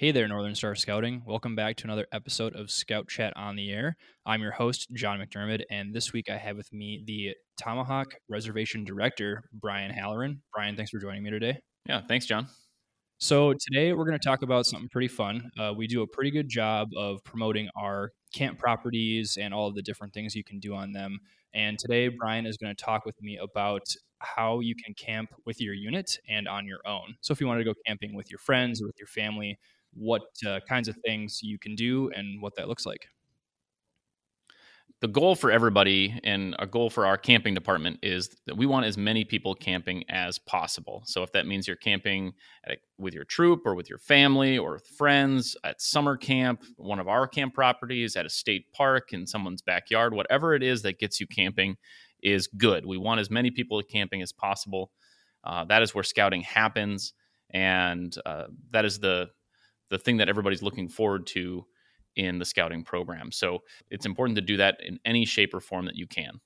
Hey there, Northern Star Scouting. Welcome back to another episode of Scout Chat on the Air. I'm your host, John McDermid, and this week I have with me the Tomahawk Reservation Director, Brian Halloran. Brian, thanks for joining me today. Yeah, thanks, John. So, today we're going to talk about something pretty fun. Uh, we do a pretty good job of promoting our camp properties and all of the different things you can do on them. And today, Brian is going to talk with me about how you can camp with your unit and on your own. So, if you want to go camping with your friends or with your family, what uh, kinds of things you can do and what that looks like. The goal for everybody and a goal for our camping department is that we want as many people camping as possible. So if that means you're camping a, with your troop or with your family or with friends at summer camp, one of our camp properties, at a state park, in someone's backyard, whatever it is that gets you camping is good. We want as many people camping as possible. Uh, that is where scouting happens, and uh, that is the the thing that everybody's looking forward to in the scouting program. So it's important to do that in any shape or form that you can.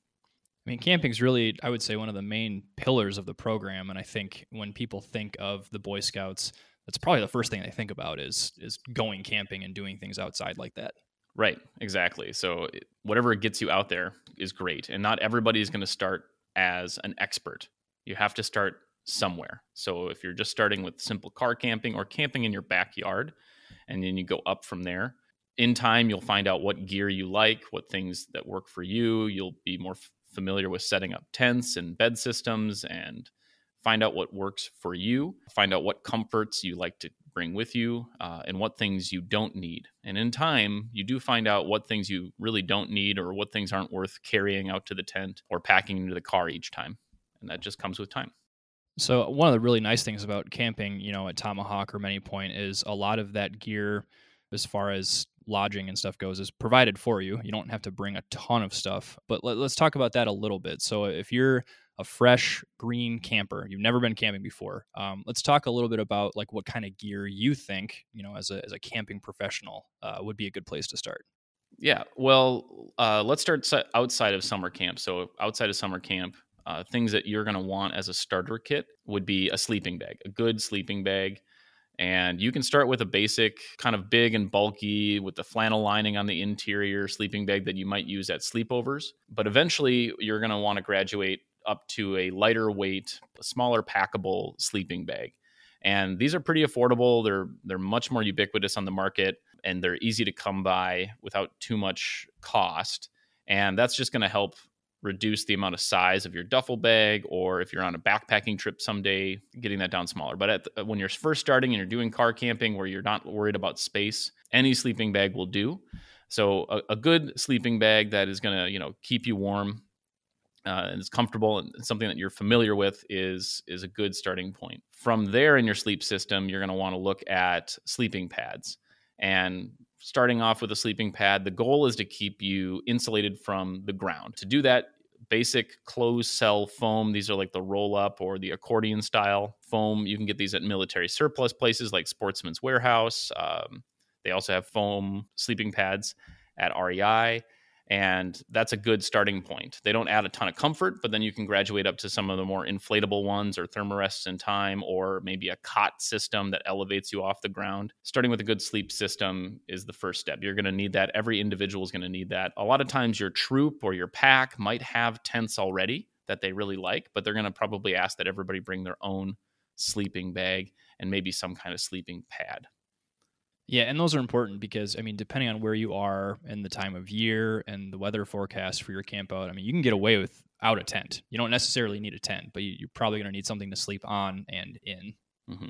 I mean, camping is really, I would say, one of the main pillars of the program. And I think when people think of the Boy Scouts, that's probably the first thing they think about is is going camping and doing things outside like that. Right, exactly. So whatever gets you out there is great, and not everybody is going to start as an expert. You have to start somewhere. So if you're just starting with simple car camping or camping in your backyard, and then you go up from there, in time you'll find out what gear you like, what things that work for you. You'll be more f- familiar with setting up tents and bed systems and find out what works for you, find out what comforts you like to bring with you, uh, and what things you don't need. And in time, you do find out what things you really don't need or what things aren't worth carrying out to the tent or packing into the car each time. And that just comes with time. So one of the really nice things about camping, you know, at Tomahawk or Many Point is a lot of that gear as far as lodging and stuff goes is provided for you. You don't have to bring a ton of stuff. But let, us talk about that a little bit. So if you're a fresh green camper, you've never been camping before, um, let's talk a little bit about like what kind of gear you think, you know, as a as a camping professional, uh, would be a good place to start. Yeah, well, uh, let's start outside of summer camp. So outside of summer camp, uh, things that you're going to want as a starter kit would be a sleeping bag, a good sleeping bag. And you can start with a basic, kind of big and bulky, with the flannel lining on the interior sleeping bag that you might use at sleepovers. But eventually, you're going to want to graduate up to a lighter weight, smaller packable sleeping bag. And these are pretty affordable. They're they're much more ubiquitous on the market, and they're easy to come by without too much cost. And that's just going to help reduce the amount of size of your duffel bag, or if you're on a backpacking trip someday, getting that down smaller. But the, when you're first starting and you're doing car camping where you're not worried about space, any sleeping bag will do. So a, a good sleeping bag that is going to you know keep you warm uh, and it's comfortable and something that you're familiar with is is a good starting point. From there in your sleep system, you're going to want to look at sleeping pads. And starting off with a sleeping pad, the goal is to keep you insulated from the ground. To do that, basic closed cell foam. These are like the roll up or the accordion style foam. You can get these at military surplus places like Sportsman's Warehouse. Um, they also have foam sleeping pads at REI and that's a good starting point. They don't add a ton of comfort, but then you can graduate up to some of the more inflatable ones or thermarests in time, or maybe a cot system that elevates you off the ground. Starting with a good sleep system is the first step. You're going to need that. Every individual is going to need that. A lot of times, your troop or your pack might have tents already that they really like, but they're going to probably ask that everybody bring their own sleeping bag and maybe some kind of sleeping pad. Yeah, and those are important because I mean, depending on where you are and the time of year and the weather forecast for your camp out, I mean, you can get away without a tent. You don't necessarily need a tent, but you, are probably going to need something to sleep on and in. Mm-hmm.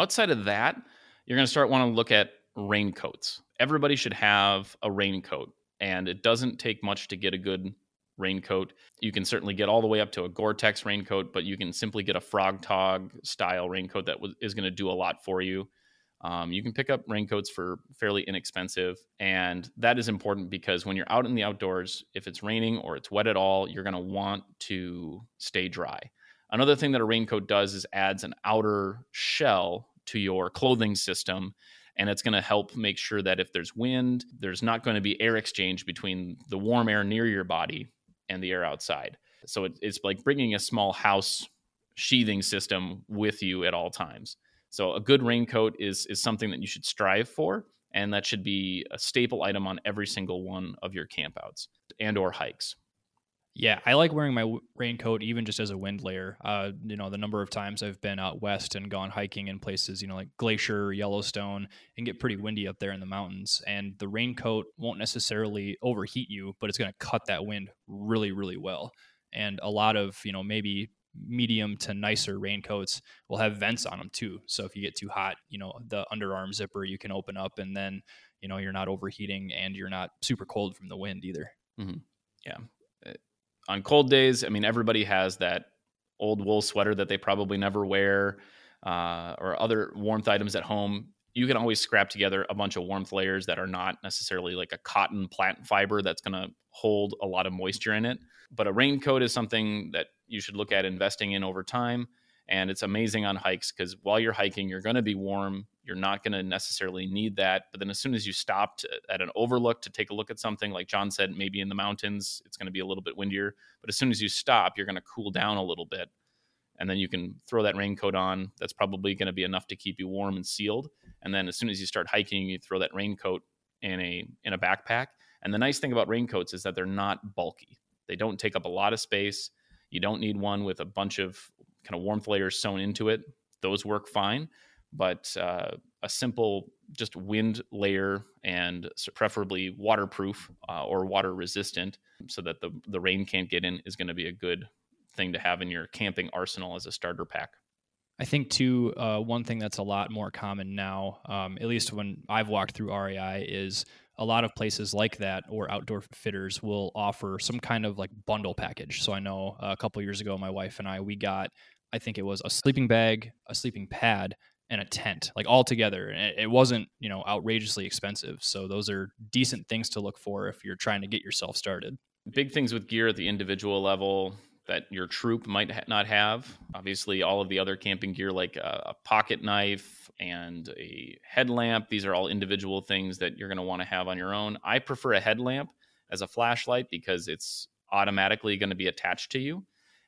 Outside of that, you're going to start want to look at raincoats. Everybody should have a raincoat, and it doesn't take much to get a good raincoat. You can certainly get all the way up to a Gore-Tex raincoat, but you can simply get a Frogg Togg style raincoat that is going to do a lot for you. Um, you can pick up raincoats for fairly inexpensive. And that is important because when you're out in the outdoors, if it's raining or it's wet at all, you're going to want to stay dry. Another thing that a raincoat does is adds an outer shell to your clothing system. And it's going to help make sure that if there's wind, there's not going to be air exchange between the warm air near your body and the air outside. So it's like bringing a small house sheathing system with you at all times. So a good raincoat is is something that you should strive for, and that should be a staple item on every single one of your campouts and or hikes. Yeah, I like wearing my raincoat even just as a wind layer. Uh, you know, the number of times I've been out west and gone hiking in places, you know, like Glacier, Yellowstone, and get pretty windy up there in the mountains. And the raincoat won't necessarily overheat you, but it's going to cut that wind really, really well. And a lot of, you know, maybe medium to nicer raincoats will have vents on them too. So if you get too hot, you know, the underarm zipper you can open up and then, you know, you're not overheating and you're not super cold from the wind either. Mm-hmm. Yeah on cold days, I mean, everybody has that old wool sweater that they probably never wear uh, or other warmth items at home. You can always scrap together a bunch of warmth layers that are not necessarily like a cotton plant fiber that's going to hold a lot of moisture in it. But a raincoat is something that you should look at investing in over time. And it's amazing on hikes because while you're hiking, you're going to be warm. You're not going to necessarily need that. But then as soon as you stopped at an overlook to take a look at something, like John said, maybe in the mountains, it's going to be a little bit windier. But as soon as you stop, you're going to cool down a little bit. And then you can throw that raincoat on. That's probably going to be enough to keep you warm and sealed. And then as soon as you start hiking, you throw that raincoat in a in a backpack. And the nice thing about raincoats is that they're not bulky. They don't take up a lot of space. You don't need one with a bunch of kind of warmth layers sewn into it. Those work fine, but uh, a simple just wind layer and preferably waterproof uh, or water resistant so that the, the rain can't get in is going to be a good thing to have in your camping arsenal as a starter pack. I think too, uh, one thing that's a lot more common now, um, at least when I've walked through REI, is a lot of places like that or outdoor fitters will offer some kind of like bundle package. So I know uh, a couple years ago, my wife and I we got I think it was a sleeping bag, a sleeping pad, and a tent, like all together. And it wasn't you know outrageously expensive. So those are decent things to look for if you're trying to get yourself started. Big things with gear at the individual level that your troop might ha- not have. Obviously, all of the other camping gear like a, a pocket knife and a headlamp, these are all individual things that you're going to want to have on your own. I prefer a headlamp as a flashlight because it's automatically going to be attached to you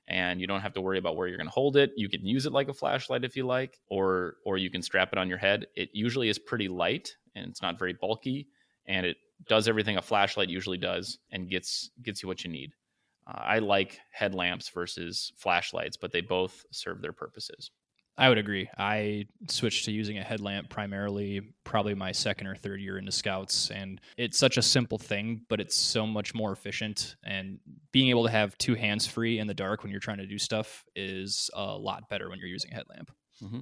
and you don't have to worry about where you're going to hold it. You can use it like a flashlight if you like or or you can strap it on your head. It usually is pretty light and it's not very bulky and it does everything a flashlight usually does and gets gets you what you need. Uh, I like headlamps versus flashlights, but they both serve their purposes. I would agree. I switched to using a headlamp primarily, probably my second or third year into scouts. And it's such a simple thing, but it's so much more efficient. And being able to have two hands free in the dark when you're trying to do stuff is a lot better when you're using a headlamp. Mm-hmm.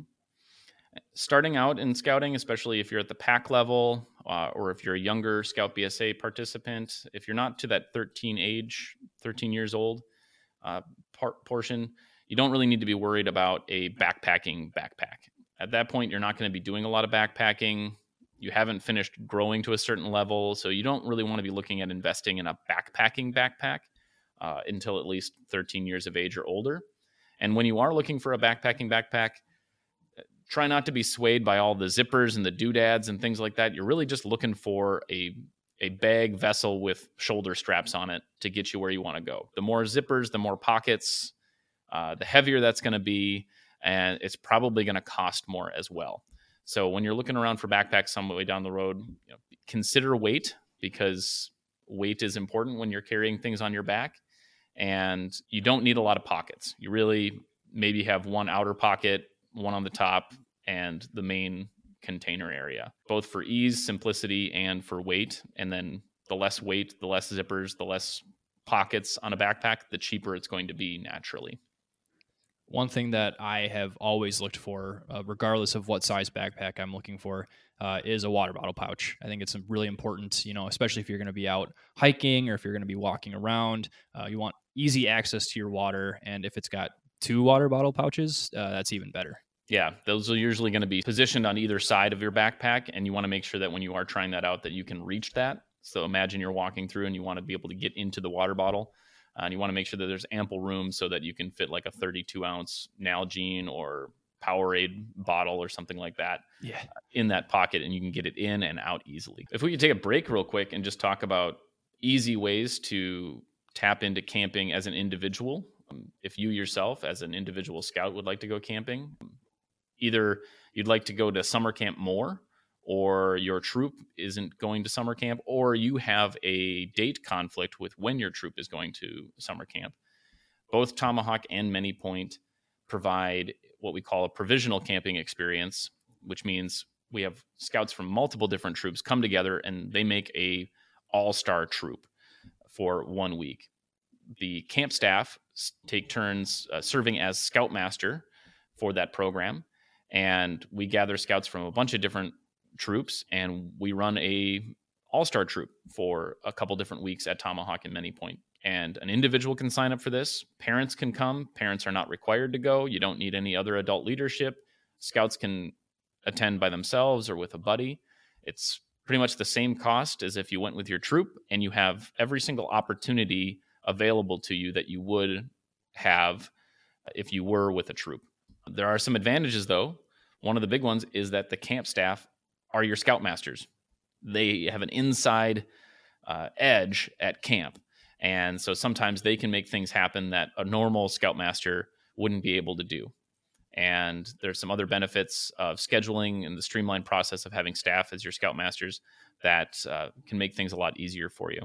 Starting out in scouting, especially if you're at the pack level uh, or if you're a younger Scout BSA participant, if you're not to that 13 age, 13 years old uh, part portion, you don't really need to be worried about a backpacking backpack. At that point, you're not going to be doing a lot of backpacking. You haven't finished growing to a certain level, so you don't really want to be looking at investing in a backpacking backpack uh, until at least 13 years of age or older. And when you are looking for a backpacking backpack, try not to be swayed by all the zippers and the doodads and things like that. You're really just looking for a a bag vessel with shoulder straps on it to get you where you want to go. The more zippers, the more pockets, uh, the heavier that's going to be, and it's probably going to cost more as well. So when you're looking around for backpacks some way down the road, you know, consider weight because weight is important when you're carrying things on your back, and you don't need a lot of pockets. You really maybe have one outer pocket, one on the top, and the main container area, both for ease, simplicity, and for weight. And then the less weight, the less zippers, the less pockets on a backpack, the cheaper it's going to be naturally one thing that I have always looked for, uh, regardless of what size backpack I'm looking for, uh, is a water bottle pouch. I think it's really important, you know, especially if you're going to be out hiking or if you're going to be walking around. Uh, you want easy access to your water, and if it's got two water bottle pouches, uh, that's even better. Yeah, those are usually going to be positioned on either side of your backpack, and you want to make sure that when you are trying that out, that you can reach that. So imagine you're walking through and you want to be able to get into the water bottle uh, and you want to make sure that there's ample room so that you can fit like a 32 ounce Nalgene or Powerade bottle or something like that yeah. Uh, in that pocket and you can get it in and out easily. If we could take a break real quick and just talk about easy ways to tap into camping as an individual. Um, if you yourself, as an individual scout, would like to go camping, either you'd like to go to summer camp more, or your troop isn't going to summer camp, or you have a date conflict with when your troop is going to summer camp, both Tomahawk and Many Point provide what we call a provisional camping experience, which means we have scouts from multiple different troops come together and they make a all-star troop for one week. The camp staff take turns uh, serving as scoutmaster for that program, and we gather scouts from a bunch of different troops, and we run a all-star troop for a couple different weeks at Tomahawk and Many Point. And an individual can sign up for this. Parents can come. Parents are not required to go. You don't need any other adult leadership. Scouts can attend by themselves or with a buddy. It's pretty much the same cost as if you went with your troop, and you have every single opportunity available to you that you would have if you were with a troop. There are some advantages, though. One of the big ones is that the camp staff are your scoutmasters. They have an inside uh, edge at camp. And so sometimes they can make things happen that a normal scoutmaster wouldn't be able to do. And there's some other benefits of scheduling and the streamlined process of having staff as your scoutmasters that uh, can make things a lot easier for you.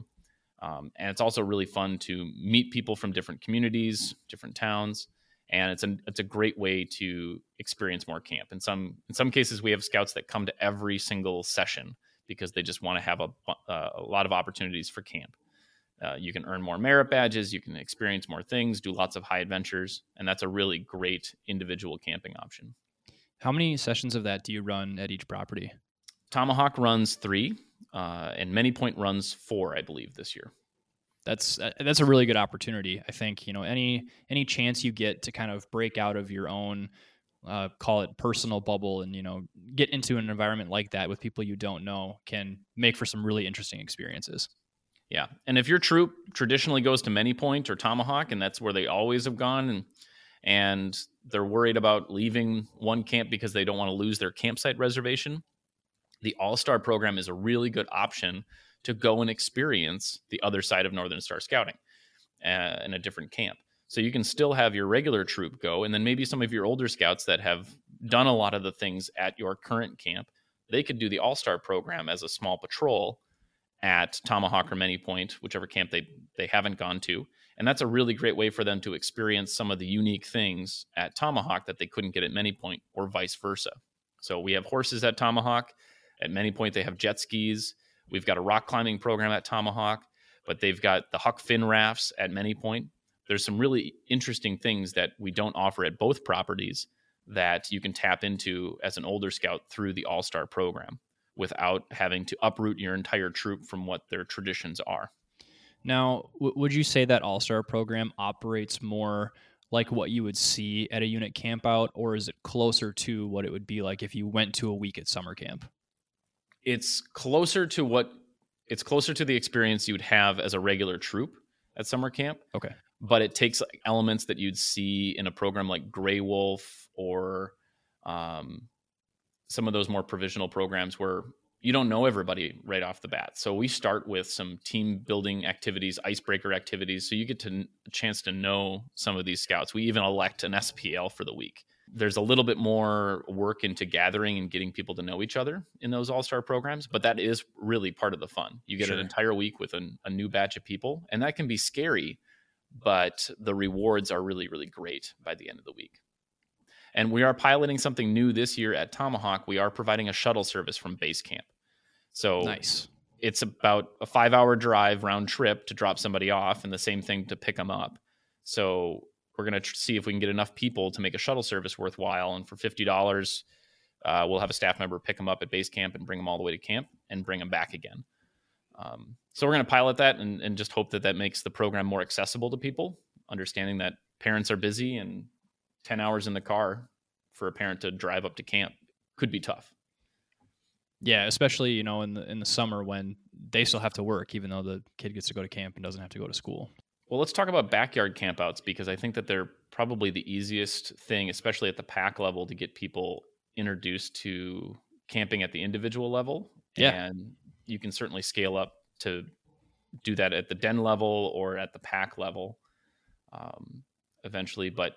Um, and it's also really fun to meet people from different communities, different towns, and it's a it's a great way to experience more camp. In some in some cases, we have scouts that come to every single session because they just want to have a, uh, a lot of opportunities for camp. Uh, you can earn more merit badges, you can experience more things, do lots of high adventures, and that's a really great individual camping option. How many sessions of that do you run at each property? Tomahawk runs three, uh, and Many Point runs four, I believe, this year. That's uh, that's a really good opportunity. I think you know any any chance you get to kind of break out of your own uh, call it personal bubble and you know get into an environment like that with people you don't know can make for some really interesting experiences. Yeah. And if your troop traditionally goes to Many Point or Tomahawk, and that's where they always have gone, and and they're worried about leaving one camp because they don't want to lose their campsite reservation, the All Star program is a really good option to go and experience the other side of Northern Star Scouting uh, in a different camp. So you can still have your regular troop go, and then maybe some of your older scouts that have done a lot of the things at your current camp, they could do the All Star program as a small patrol at Tomahawk or Many Point, whichever camp they they haven't gone to. And that's a really great way for them to experience some of the unique things at Tomahawk that they couldn't get at Many Point or vice versa. So we have horses at Tomahawk. At Many Point, they have jet skis. We've got a rock climbing program at Tomahawk, but they've got the Huck Finn rafts at Many Point. There's some really interesting things that we don't offer at both properties that you can tap into as an older scout through the All Star program without having to uproot your entire troop from what their traditions are. Now, w- would you say that All Star program operates more like what you would see at a unit camp out, or is it closer to what it would be like if you went to a week at summer camp? It's closer to what it's closer to the experience you would have as a regular troop at summer camp. Okay. But it takes elements that you'd see in a program like Grey Wolf or um, some of those more provisional programs where you don't know everybody right off the bat. So we start with some team building activities, icebreaker activities, so you get to a chance to know some of these scouts. We even elect an SPL for the week. There's a little bit more work into gathering and getting people to know each other in those all star programs, but that is really part of the fun. You get sure. an entire week with an, a new batch of people, and that can be scary, but the rewards are really, really great by the end of the week. And we are piloting something new this year at Tomahawk. We are providing a shuttle service from base camp. So nice. It's about a five hour drive round trip to drop somebody off, and the same thing to pick them up. So we're going to see if we can get enough people to make a shuttle service worthwhile. And for fifty dollars, uh, we'll have a staff member pick them up at base camp and bring them all the way to camp and bring them back again. Um, so we're going to pilot that and, and just hope that that makes the program more accessible to people, understanding that parents are busy and 10 hours in the car for a parent to drive up to camp could be tough. Yeah, especially, you know, in the in the summer when they still have to work even though the kid gets to go to camp and doesn't have to go to school. Well, let's talk about backyard campouts because I think that they're probably the easiest thing, especially at the pack level, to get people introduced to camping at the individual level. Yeah. And you can certainly scale up to do that at the den level or at the pack level um, eventually. But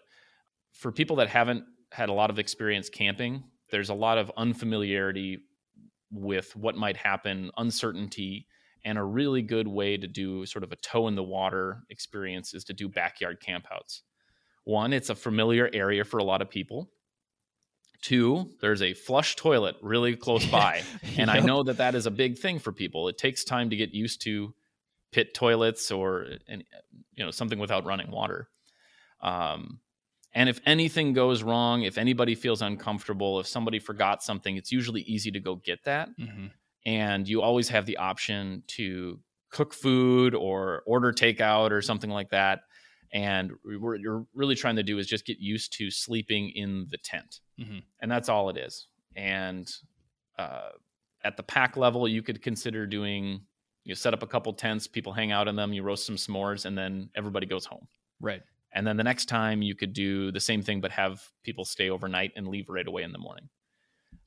for people that haven't had a lot of experience camping, there's a lot of unfamiliarity with what might happen, uncertainty, and a really good way to do sort of a toe in the water experience is to do backyard campouts. One, it's a familiar area for a lot of people. Two, there's a flush toilet really close by. and I know that that is a big thing for people. It takes time to get used to pit toilets or and you know something without running water. Um, and if anything goes wrong, if anybody feels uncomfortable, if somebody forgot something, it's usually easy to go get that. Mhm. And you always have the option to cook food or order takeout or something like that. And what you're really trying to do is just get used to sleeping in the tent. Mhm. And that's all it is. And uh, at the pack level, you could consider doing, you set up a couple tents, people hang out in them, you roast some s'mores, and then everybody goes home. Right. And then the next time you could do the same thing, but have people stay overnight and leave right away in the morning.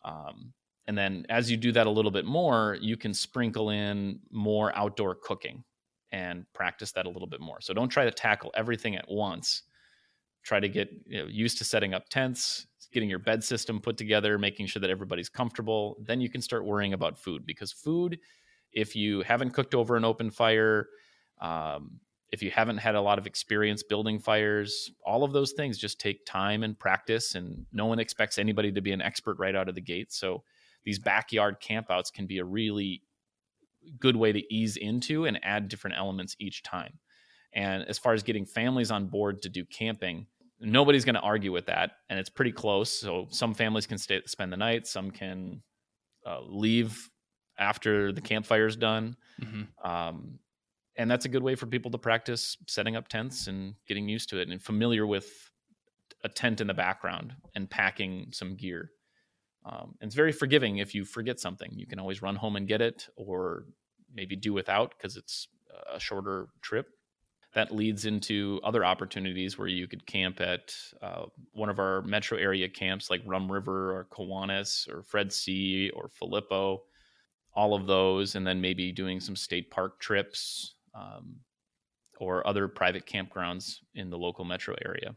Um, and then as you do that a little bit more, you can sprinkle in more outdoor cooking and practice that a little bit more. So don't try to tackle everything at once. Try to get you know, used to setting up tents, getting your bed system put together, making sure that everybody's comfortable. Then you can start worrying about food because food, if you haven't cooked over an open fire, um, if you haven't had a lot of experience building fires, all of those things just take time and practice, and no one expects anybody to be an expert right out of the gate. So these backyard campouts can be a really good way to ease into and add different elements each time. And as far as getting families on board to do camping, nobody's going to argue with that, and it's pretty close. So some families can stay spend the night, some can uh, leave after the campfire's done. Mhm. Um, and that's a good way for people to practice setting up tents and getting used to it and familiar with a tent in the background and packing some gear. Um, and it's very forgiving if you forget something. You can always run home and get it, or maybe do without because it's a shorter trip. That leads into other opportunities where you could camp at uh, one of our metro area camps like Rum River or Kiwanis or Fred C or Phillippo all of those, and then maybe doing some state park trips um, or other private campgrounds in the local metro area.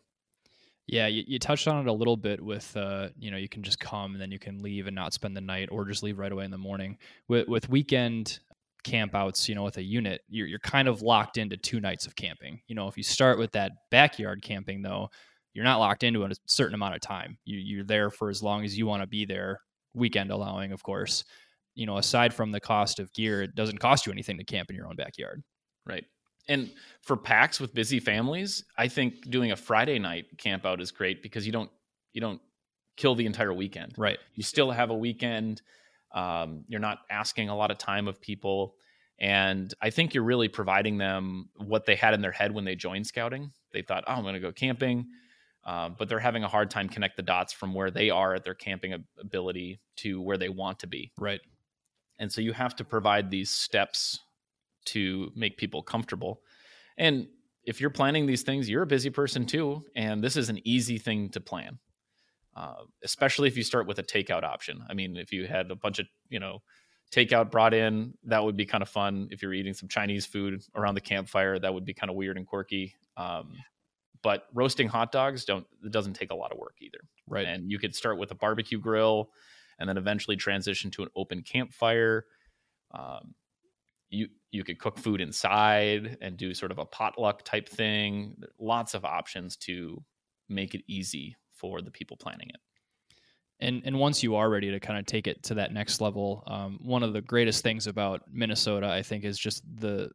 Yeah, you, you touched on it a little bit with, uh, you know, you can just come and then you can leave and not spend the night, or just leave right away in the morning. With with weekend campouts, you know, with a unit, you're you're kind of locked into two nights of camping. You know, if you start with that backyard camping, though, you're not locked into a certain amount of time. You you're there for as long as you want to be there, weekend allowing, of course. You know, aside from the cost of gear, it doesn't cost you anything to camp in your own backyard. Right. And for packs with busy families, I think doing a Friday night camp out is great because you don't you don't kill the entire weekend. Right. You still have a weekend. Um, you're not asking a lot of time of people. And I think you're really providing them what they had in their head when they joined scouting. They thought, oh, I'm going to go camping. Um, but they're having a hard time connect the dots from where they are at their camping ability to where they want to be. Right. And so you have to provide these steps to make people comfortable. And if you're planning these things, you're a busy person too. And this is an easy thing to plan, uh, especially if you start with a takeout option. I mean, if you had a bunch of, you know, takeout brought in, that would be kind of fun. If you're eating some Chinese food around the campfire, that would be kind of weird and quirky. Um, but roasting hot dogs don't it doesn't take a lot of work either. Right. And you could start with a barbecue grill and then eventually transition to an open campfire. Um, you you could cook food inside and do sort of a potluck type thing. Lots of options to make it easy for the people planning it. And and once you are ready to kind of take it to that next level, um, one of the greatest things about Minnesota, I think, is just the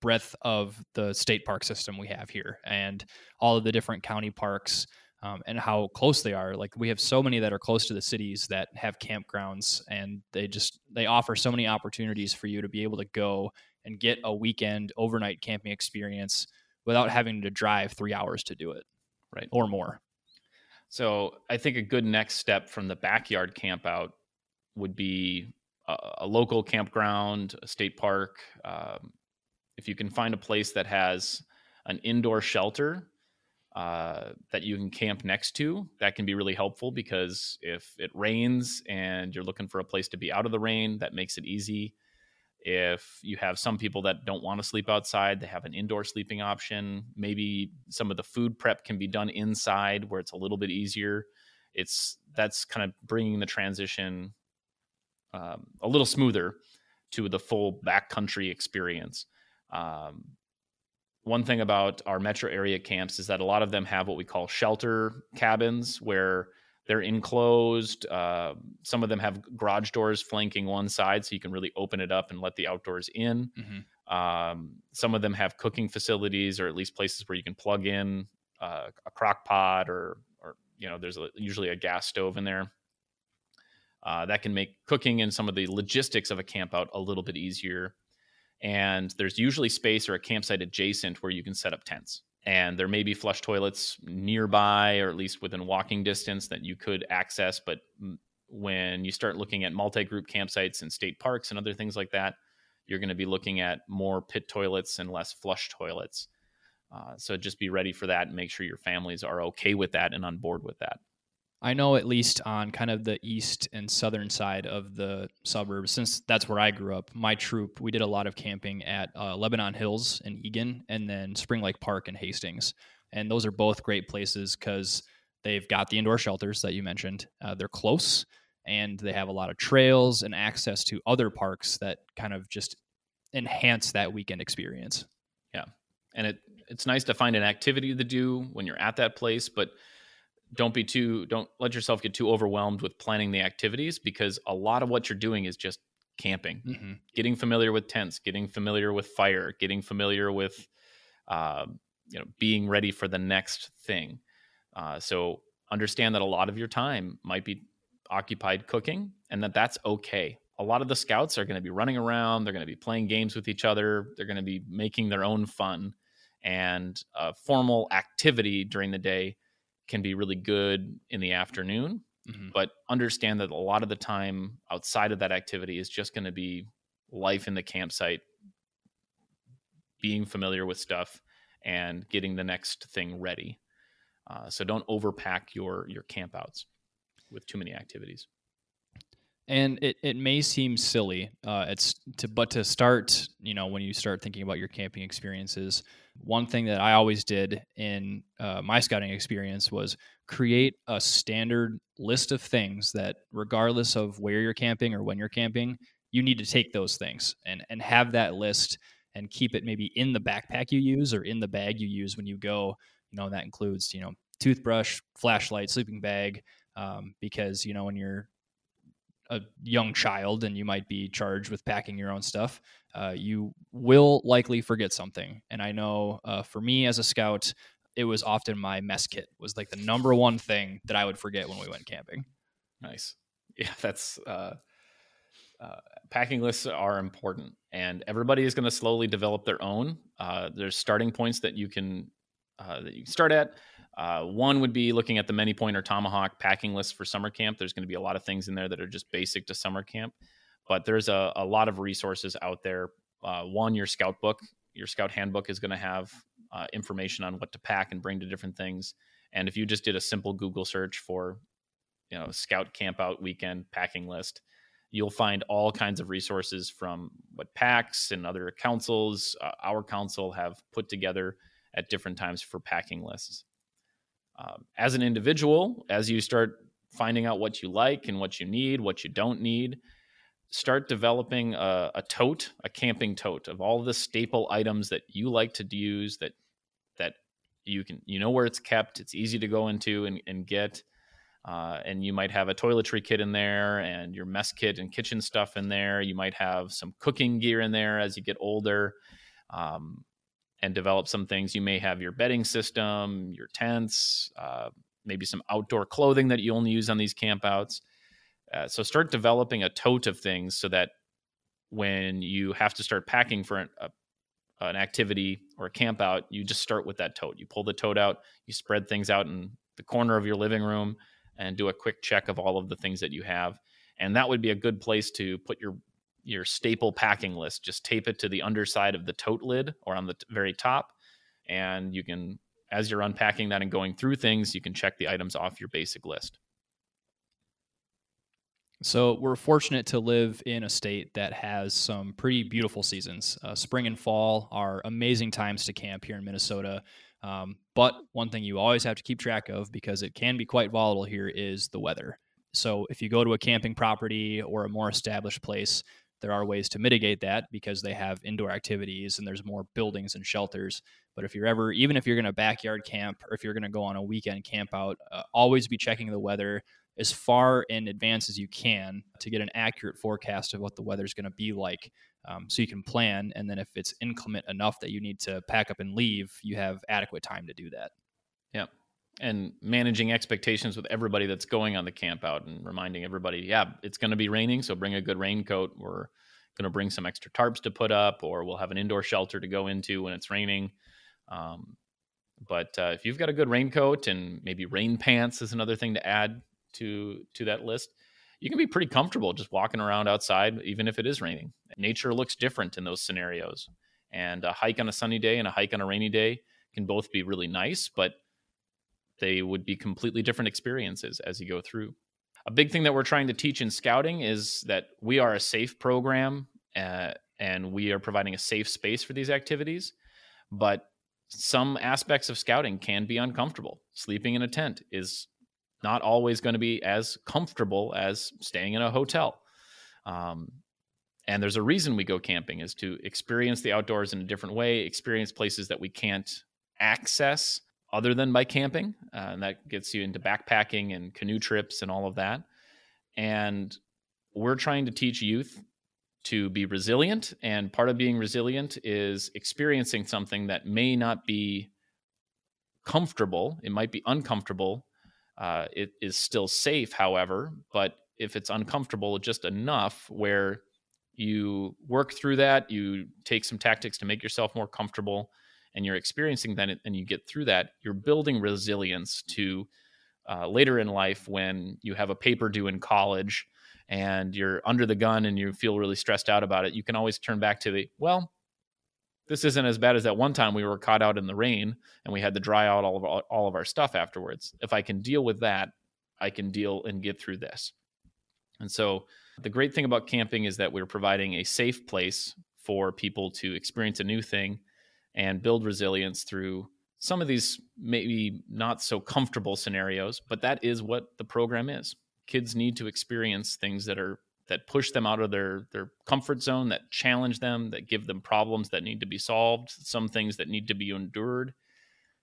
breadth of the state park system we have here, and all of the different county parks, um, and how close they are. Like we have so many that are close to the cities that have campgrounds, and they just they offer so many opportunities for you to be able to go and get a weekend overnight camping experience without having to drive three hours to do it, Right. or more. So I think a good next step from the backyard camp out would be a, a local campground, a state park. Um, if you can find a place that has an indoor shelter uh, that you can camp next to, that can be really helpful because if it rains and you're looking for a place to be out of the rain, that makes it easy. If you have some people that don't want to sleep outside, they have an indoor sleeping option. Maybe some of the food prep can be done inside where it's a little bit easier it's that's kind of bringing the transition um, a little smoother to the full backcountry experience. Um, one thing about our metro area camps is that a lot of them have what we call shelter cabins where they're enclosed. Uh, some of them have garage doors flanking one side, so you can really open it up and let the outdoors in. Mm-hmm. Um, some of them have cooking facilities, or at least places where you can plug in uh, a crock pot, or, or you know, there's a, usually a gas stove in there. Uh, that can make cooking and some of the logistics of a camp out a little bit easier. And there's usually space or a campsite adjacent where you can set up tents. And there may be flush toilets nearby or at least within walking distance that you could access. But when you start looking at multi group campsites and state parks and other things like that, you're going to be looking at more pit toilets and less flush toilets. Uh, so just be ready for that and make sure your families are okay with that and on board with that. I know at least on kind of the east and southern side of the suburbs, since that's where I grew up, my troop, we did a lot of camping at uh, Lebanon Hills in Eagan and then Spring Lake Park in Hastings. And those are both great places because they've got the indoor shelters that you mentioned. Uh, they're close and they have a lot of trails and access to other parks that kind of just enhance that weekend experience. Yeah. And it, it's nice to find an activity to do when you're at that place, but don't be too don't let yourself get too overwhelmed with planning the activities because a lot of what you're doing is just camping mm-hmm. getting familiar with tents getting familiar with fire getting familiar with uh, you know being ready for the next thing uh, so understand that a lot of your time might be occupied cooking and that that's okay a lot of the scouts are going to be running around they're going to be playing games with each other they're going to be making their own fun and a formal activity during the day can be really good in the afternoon mm-hmm. but understand that a lot of the time outside of that activity is just going to be life in the campsite being familiar with stuff and getting the next thing ready uh, so don't overpack your your campouts with too many activities and it, it may seem silly uh, it's to but to start you know when you start thinking about your camping experiences one thing that i always did in uh, my scouting experience was create a standard list of things that regardless of where you're camping or when you're camping you need to take those things and and have that list and keep it maybe in the backpack you use or in the bag you use when you go. You know that includes you know toothbrush flashlight sleeping bag um, because you know when you're a young child and you might be charged with packing your own stuff, uh, you will likely forget something. And I know uh, for me as a scout, it was often my mess kit was like the number one thing that I would forget when we went camping. Nice. Yeah, that's uh, uh packing lists are important, and everybody is going to slowly develop their own. Uh, there's starting points that you can uh, that you can start at. Uh, one would be looking at the Many Point or Tomahawk packing list for summer camp. There's going to be a lot of things in there that are just basic to summer camp, but there's a, a lot of resources out there. Uh, one, your scout book, your scout handbook is going to have uh, information on what to pack and bring to different things. And if you just did a simple Google search for, you know, scout camp out weekend packing list, you'll find all kinds of resources from what packs and other councils, uh, our council have put together at different times for packing lists um, as an individual, as you start finding out what you like and what you need, what you don't need, start developing a, a tote, a camping tote of all the staple items that you like to use that that you can you know where it's kept. It's easy to go into and, and get. Uh, and you might have a toiletry kit in there and your mess kit and kitchen stuff in there. You might have some cooking gear in there as you get older. Um, and develop some things. You may have your bedding system, your tents, uh, maybe some outdoor clothing that you only use on these campouts. Uh, so start developing a tote of things so that when you have to start packing for an, a, an activity or a camp out, you just start with that tote. You pull the tote out, you spread things out in the corner of your living room, and do a quick check of all of the things that you have. And that would be a good place to put your your staple packing list. Just tape it to the underside of the tote lid or on the t- very top, and you can, as you're unpacking that and going through things, you can check the items off your basic list. So we're fortunate to live in a state that has some pretty beautiful seasons. Uh, spring and fall are amazing times to camp here in Minnesota. Um, but one thing you always have to keep track of because it can be quite volatile here is the weather. So if you go to a camping property or a more established place, there are ways to mitigate that because they have indoor activities and there's more buildings and shelters. But if you're ever, even if you're going to backyard camp or if you're going to go on a weekend camp out, uh, always be checking the weather as far in advance as you can to get an accurate forecast of what the weather is going to be like um, so you can plan. And then if it's inclement enough that you need to pack up and leave, you have adequate time to do that. Yeah and managing expectations with everybody that's going on the camp out and reminding everybody, yeah, it's going to be raining, so bring a good raincoat. We're going to bring some extra tarps to put up, or we'll have an indoor shelter to go into when it's raining. Um, but uh, if you've got a good raincoat and maybe rain pants is another thing to add to to that list, you can be pretty comfortable just walking around outside, even if it is raining. Nature looks different in those scenarios, and a hike on a sunny day and a hike on a rainy day can both be really nice, but they would be completely different experiences as you go through. A big thing that we're trying to teach in scouting is that we are a safe program uh, and we are providing a safe space for these activities. But some aspects of scouting can be uncomfortable. Sleeping in a tent is not always going to be as comfortable as staying in a hotel. Um, and there's a reason we go camping is to experience the outdoors in a different way, experience places that we can't access other than by camping. Uh, and that gets you into backpacking and canoe trips and all of that. And we're trying to teach youth to be resilient. And part of being resilient is experiencing something that may not be comfortable, it might be uncomfortable. Uh, it is still safe, however, but if it's uncomfortable just enough where you work through that, you take some tactics to make yourself more comfortable, and you're experiencing that and you get through that, you're building resilience to uh, later in life when you have a paper due in college and you're under the gun and you feel really stressed out about it. You can always turn back to the, well, this isn't as bad as that one time we were caught out in the rain and we had to dry out all of all of our stuff afterwards. If I can deal with that, I can deal and get through this. And so the great thing about camping is that we're providing a safe place for people to experience a new thing and build resilience through some of these maybe not so comfortable scenarios, but that is what the program is. Kids need to experience things that are that push them out of their their comfort zone, that challenge them, that give them problems that need to be solved, some things that need to be endured,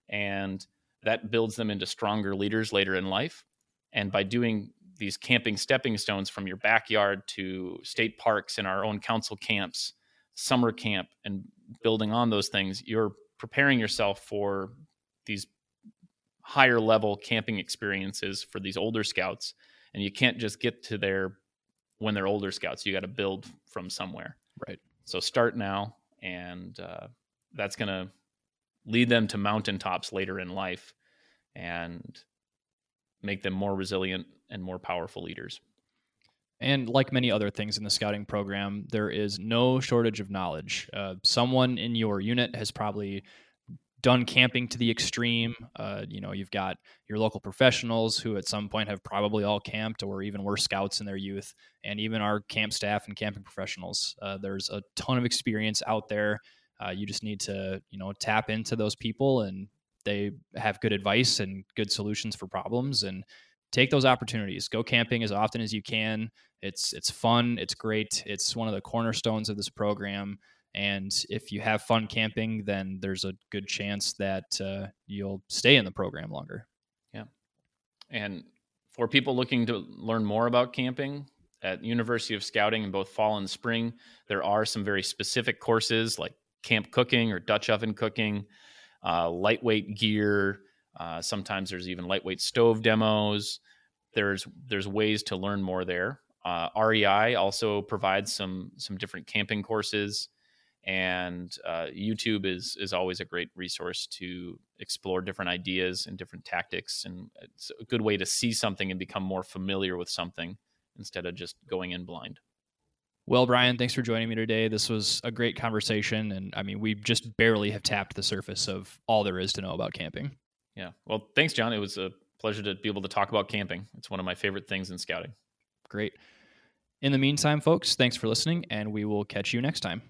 and that builds them into stronger leaders later in life. And by doing these camping stepping stones from your backyard to state parks and our own council camps, summer camp, and building on those things, you're preparing yourself for these higher level camping experiences for these older scouts. And you can't just get to there when they're older scouts. You got to build from somewhere. Right. So start now, and uh, that's going to lead them to mountaintops later in life and make them more resilient and more powerful leaders. And like many other things in the scouting program, there is no shortage of knowledge. Uh, someone in your unit has probably done camping to the extreme. Uh, you know, you've got your local professionals who at some point have probably all camped or even were scouts in their youth, and even our camp staff and camping professionals. Uh, there's a ton of experience out there. Uh, you just need to, you know, tap into those people and they have good advice and good solutions for problems and take those opportunities. Go camping as often as you can. It's it's fun. It's great. It's one of the cornerstones of this program. And if you have fun camping, then there's a good chance that uh, you'll stay in the program longer. Yeah. And for people looking to learn more about camping at University of Scouting in both fall and spring, there are some very specific courses like camp cooking or Dutch oven cooking, uh, lightweight gear. Uh, sometimes there's even lightweight stove demos. There's there's ways to learn more there. Uh, REI also provides some some different camping courses, and uh, YouTube is is always a great resource to explore different ideas and different tactics, and it's a good way to see something and become more familiar with something instead of just going in blind. Well, Brian, thanks for joining me today. This was a great conversation, and I mean, we just barely have tapped the surface of all there is to know about camping. Yeah. Well, thanks, John. It was a pleasure to be able to talk about camping. It's one of my favorite things in scouting. Great. In the meantime, folks, thanks for listening, and we will catch you next time.